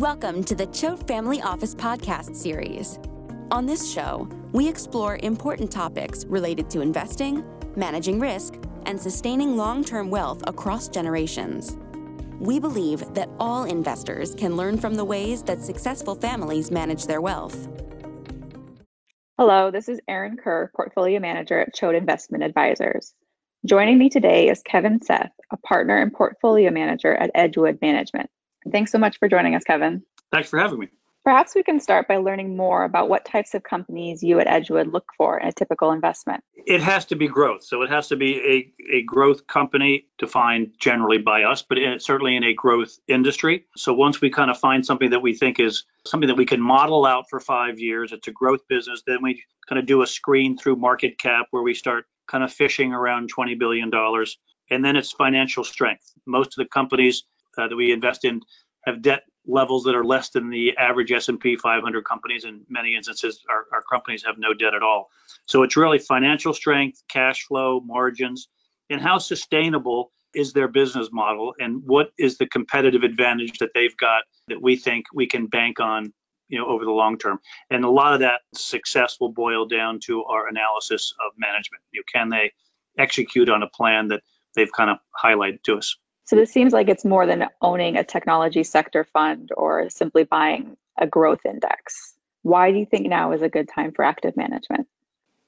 Welcome to the Choate Family Office podcast series. On this show, we explore important topics related to investing, managing risk, and sustaining long term wealth across generations. We believe that all investors can learn from the ways that successful families manage their wealth. Hello, this is Erin Kerr, Portfolio Manager at Choate Investment Advisors. Joining me today is Kevin Seth, a partner and portfolio manager at Edgewood Management. Thanks so much for joining us, Kevin. Thanks for having me. Perhaps we can start by learning more about what types of companies you at Edgewood look for in a typical investment. It has to be growth. So it has to be a, a growth company defined generally by us, but in, certainly in a growth industry. So once we kind of find something that we think is something that we can model out for five years, it's a growth business, then we kind of do a screen through market cap where we start kind of fishing around $20 billion. And then it's financial strength. Most of the companies uh, that we invest in have debt levels that are less than the average S&P 500 companies. In many instances, our, our companies have no debt at all. So it's really financial strength, cash flow, margins, and how sustainable is their business model and what is the competitive advantage that they've got that we think we can bank on you know over the long term and a lot of that success will boil down to our analysis of management you know, can they execute on a plan that they've kind of highlighted to us so this seems like it's more than owning a technology sector fund or simply buying a growth index. Why do you think now is a good time for active management?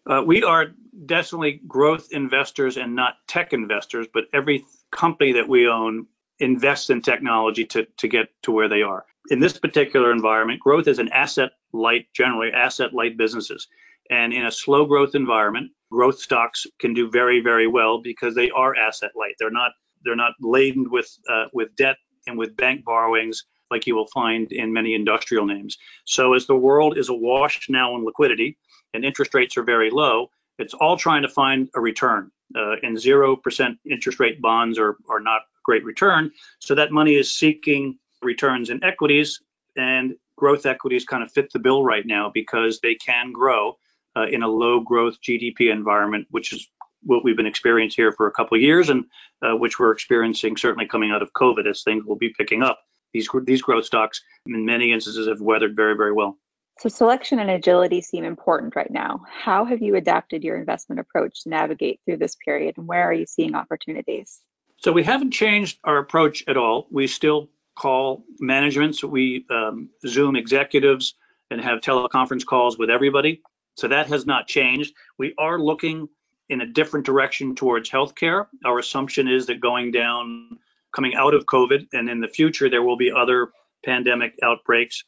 Uh, we are definitely growth investors and not tech investors, but every company that we own invests in technology to, to get to where they are. In this particular environment, growth is an asset light, generally asset light businesses. And in a slow growth environment, growth stocks can do very, very well because they are asset light. They're not they're not laden with uh, with debt and with bank borrowings like you will find in many industrial names. So as the world is awash now in liquidity and interest rates are very low, it's all trying to find a return. Uh, and zero percent interest rate bonds are are not a great return. So that money is seeking returns in equities, and growth equities kind of fit the bill right now because they can grow uh, in a low growth GDP environment, which is what we've been experiencing here for a couple of years, and uh, which we're experiencing certainly coming out of COVID as things will be picking up. These these growth stocks, in many instances, have weathered very very well. So selection and agility seem important right now. How have you adapted your investment approach to navigate through this period, and where are you seeing opportunities? So we haven't changed our approach at all. We still call managements. We um, Zoom executives and have teleconference calls with everybody. So that has not changed. We are looking in a different direction towards healthcare. Our assumption is that going down, coming out of COVID, and in the future there will be other pandemic outbreaks.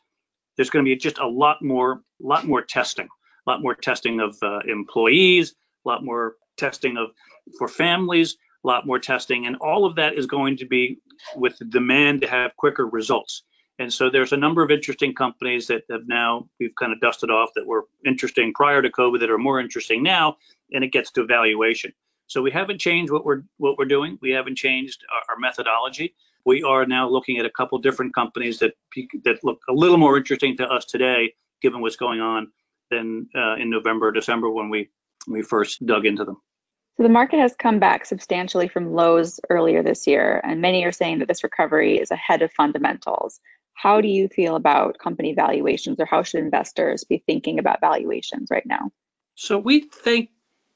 There's going to be just a lot more, lot more testing, a lot more testing of uh, employees, a lot more testing of for families, a lot more testing, and all of that is going to be with the demand to have quicker results. And so there's a number of interesting companies that have now we've kind of dusted off that were interesting prior to COVID that are more interesting now, and it gets to valuation. So we haven't changed what we're what we're doing. We haven't changed our, our methodology. We are now looking at a couple different companies that that look a little more interesting to us today, given what's going on, than uh, in November, December when we we first dug into them. So the market has come back substantially from lows earlier this year, and many are saying that this recovery is ahead of fundamentals. How do you feel about company valuations, or how should investors be thinking about valuations right now? So we think,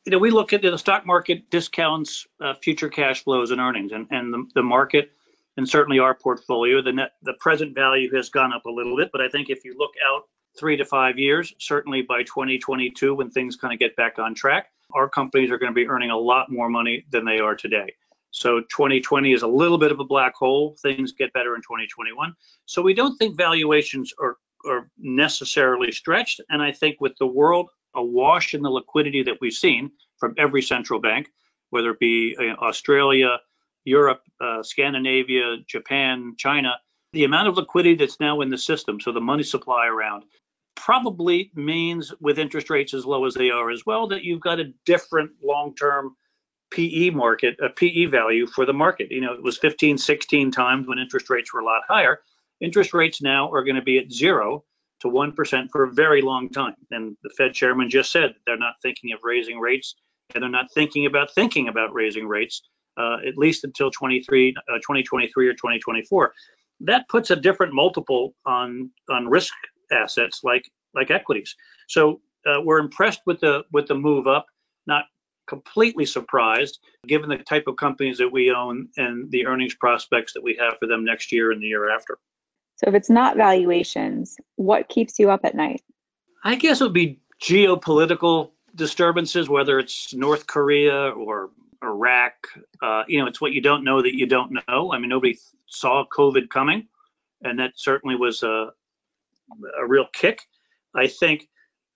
you know, we look at the stock market discounts uh, future cash flows and earnings, and and the, the market, and certainly our portfolio, the net, the present value has gone up a little bit, but I think if you look out three to five years, certainly by 2022, when things kind of get back on track, our companies are going to be earning a lot more money than they are today. So 2020 is a little bit of a black hole. Things get better in 2021. So we don't think valuations are, are necessarily stretched. And I think with the world awash in the liquidity that we've seen from every central bank, whether it be uh, Australia, Europe, uh, Scandinavia, Japan, China, the amount of liquidity that's now in the system, so the money supply around, probably means with interest rates as low as they are as well, that you've got a different long term PE market, a PE value for the market. You know, it was 15, 16 times when interest rates were a lot higher. Interest rates now are going to be at zero to 1% for a very long time. And the Fed chairman just said they're not thinking of raising rates and they're not thinking about thinking about raising rates uh, at least until 23, uh, 2023 or 2024. that puts a different multiple on on risk assets like like equities. So uh, we're impressed with the with the move up, not completely surprised given the type of companies that we own and the earnings prospects that we have for them next year and the year after. So if it's not valuations, what keeps you up at night? I guess it would be geopolitical disturbances, whether it's North Korea or Iraq. Uh, you know, it's what you don't know that you don't know. I mean, nobody saw COVID coming, and that certainly was a, a real kick. I think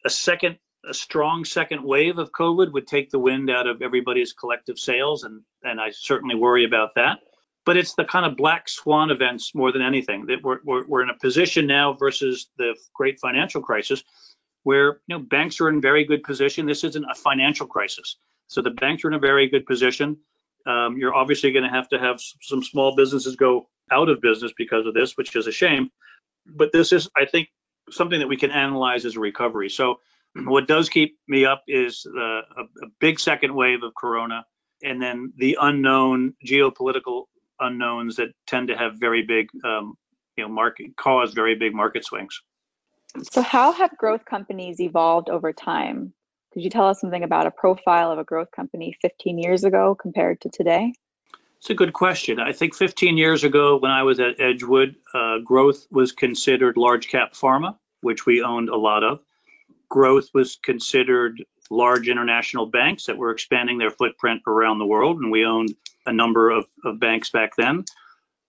a second, a strong second wave of COVID would take the wind out of everybody's collective sails, and and I certainly worry about that. But it's the kind of black swan events more than anything that we're, we're, we're in a position now versus the great financial crisis where you know banks are in very good position. This isn't a financial crisis, so the banks are in a very good position. Um, you're obviously going to have to have some small businesses go out of business because of this, which is a shame. But this is, I think, something that we can analyze as a recovery. So what does keep me up is uh, a, a big second wave of corona, and then the unknown geopolitical unknowns that tend to have very big, um, you know, market cause very big market swings. So, how have growth companies evolved over time? Could you tell us something about a profile of a growth company 15 years ago compared to today? It's a good question. I think 15 years ago, when I was at Edgewood, uh, growth was considered large cap pharma, which we owned a lot of. Growth was considered large international banks that were expanding their footprint around the world, and we owned a number of, of banks back then.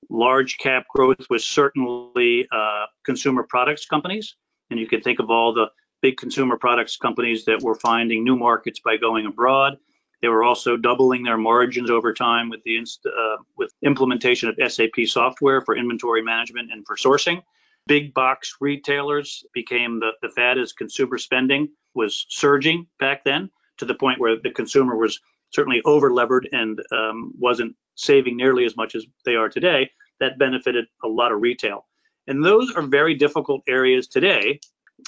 Large cap growth was certainly uh, consumer products companies and you can think of all the big consumer products companies that were finding new markets by going abroad. They were also doubling their margins over time with the inst- uh, with implementation of SAP software for inventory management and for sourcing. Big box retailers became the, the fad as consumer spending was surging back then to the point where the consumer was certainly over levered and um, wasn't saving nearly as much as they are today. That benefited a lot of retail. And those are very difficult areas today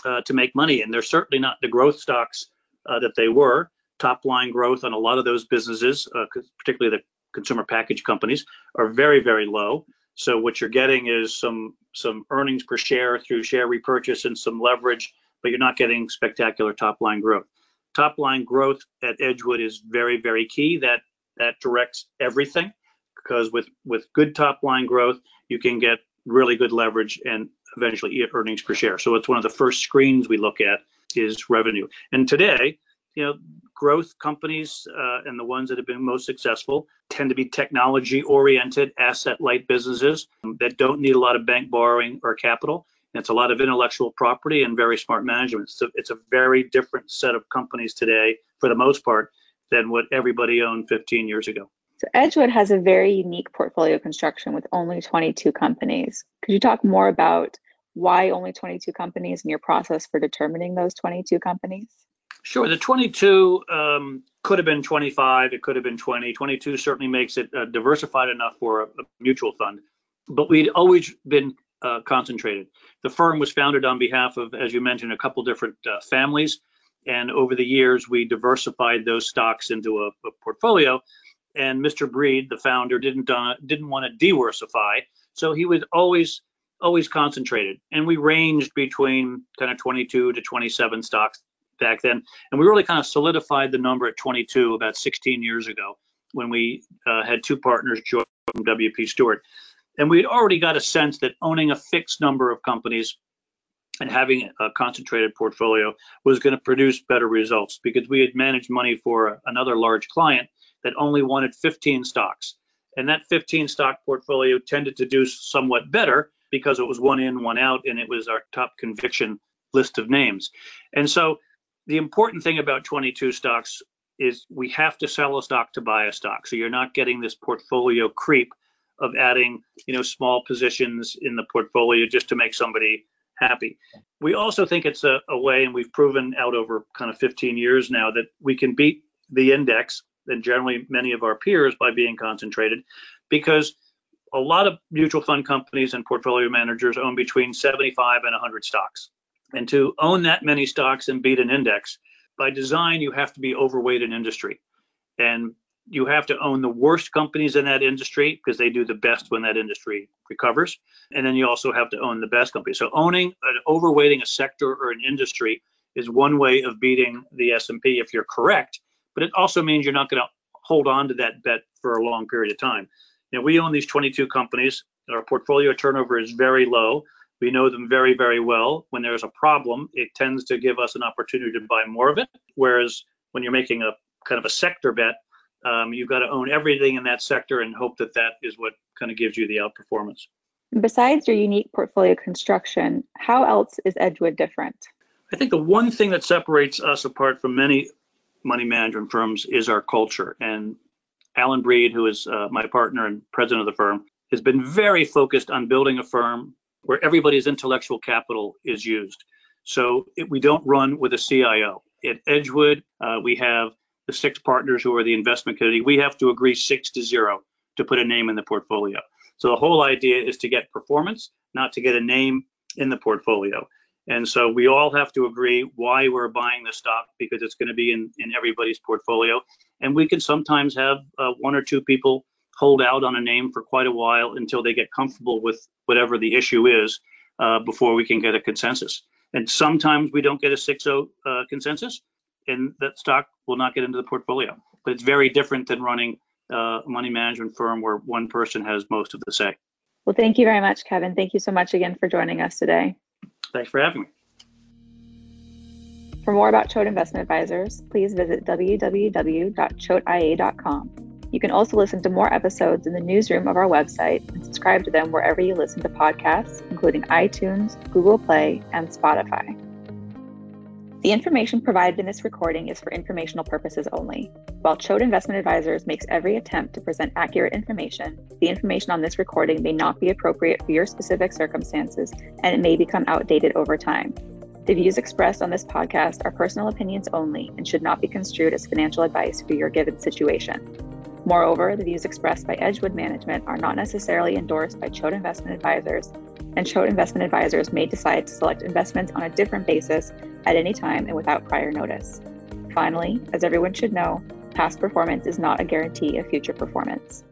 uh, to make money in. They're certainly not the growth stocks uh, that they were. Top line growth on a lot of those businesses, uh, particularly the consumer package companies, are very, very low. So what you're getting is some some earnings per share through share repurchase and some leverage, but you're not getting spectacular top line growth. Top line growth at Edgewood is very, very key. That that directs everything because with with good top line growth, you can get really good leverage and eventually earnings per share. So it's one of the first screens we look at is revenue. And today, you know, growth companies uh, and the ones that have been most successful tend to be technology oriented, asset light businesses that don't need a lot of bank borrowing or capital. And it's a lot of intellectual property and very smart management. So it's a very different set of companies today, for the most part, than what everybody owned 15 years ago. So Edgewood has a very unique portfolio construction with only 22 companies. Could you talk more about why only 22 companies and your process for determining those 22 companies? Sure. The 22 um, could have been 25. It could have been 20. 22 certainly makes it uh, diversified enough for a, a, mutual fund. But we'd always been uh, concentrated. The firm was founded on behalf of, as you mentioned, a couple different uh, families. And over the years, we diversified those stocks into a, a portfolio and Mr. Breed, the founder, didn't uh, didn't want to diversify, so he was always always concentrated. And we ranged between kind of 22 to 27 stocks back then, and we really kind of solidified the number at 22 about 16 years ago when we uh, had two partners join WP Stewart, and we'd already got a sense that owning a fixed number of companies and having a concentrated portfolio was going to produce better results because we had managed money for another large client that only wanted 15 stocks. And that 15 stock portfolio tended to do somewhat better because it was one in, one out, and it was our top conviction list of names. And so the important thing about 22 stocks is we have to sell a stock to buy a stock. So you're not getting this portfolio creep of adding, you know, small positions in the portfolio just to make somebody happy. We also think it's a, a way, and we've proven out over kind of 15 years now that we can beat the index and generally many of our peers by being concentrated because a lot of mutual fund companies and portfolio managers own between 75 and 100 stocks. And to own that many stocks and beat an index, by design, you have to be overweight in industry. And you have to own the worst companies in that industry because they do the best when that industry recovers. And then you also have to own the best companies. So owning an overweighting a sector or an industry is one way of beating the S&P if you're correct, but it also means you're not going to hold on to that bet for a long period of time. Know, we own these 22 companies. Our portfolio turnover is very low. We know them very, very well. When there's a problem, it tends to give us an opportunity to buy more of it. Whereas when you're making a kind of a sector bet, um, you've got to own everything in that sector and hope that that is what kind of gives you the outperformance. Besides your unique portfolio construction, how else is Edgewood different? I think the one thing that separates us apart from many money management firms is our culture. And Alan Breed, who is uh, my partner and president of the firm, has been very focused on building a firm where everybody's intellectual capital is used. So it, we don't run with a CIO. At Edgewood, uh, we have the six partners who are the investment committee, we have to agree six to zero to put a name in the portfolio. So the whole idea is to get performance, not to get a name in the portfolio. And so we all have to agree why we're buying the stock because it's going to be in, in everybody's portfolio. And we can sometimes have uh, one or two people hold out on a name for quite a while until they get comfortable with whatever the issue is uh, before we can get a consensus. And sometimes we don't get a 6-0 uh, consensus and that stock will not get into the portfolio. But it's very different than running uh, a money management firm where one person has most of the say. Well, thank you very much, Kevin. Thank you so much again for joining us today. Thanks for having me. For more about Choate Investment Advisors, please visit www.choateia.com. You can also listen to more episodes in the newsroom of our website and subscribe to them wherever you listen to podcasts, including iTunes, Google Play, and Spotify. The information provided in this recording is for informational purposes only. While Choate Investment Advisors makes every attempt to present accurate information, the information on this recording may not be appropriate for your specific circumstances and it may become outdated over time. The views expressed on this podcast are personal opinions only and should not be construed as financial advice for your given situation. Moreover, the views expressed by Edgewood Management are not necessarily endorsed by Choate Investment Advisors, and Choate Investment Advisors may decide to select investments on a different basis at any time and without prior notice. Finally, as everyone should know, past performance is not a guarantee of future performance.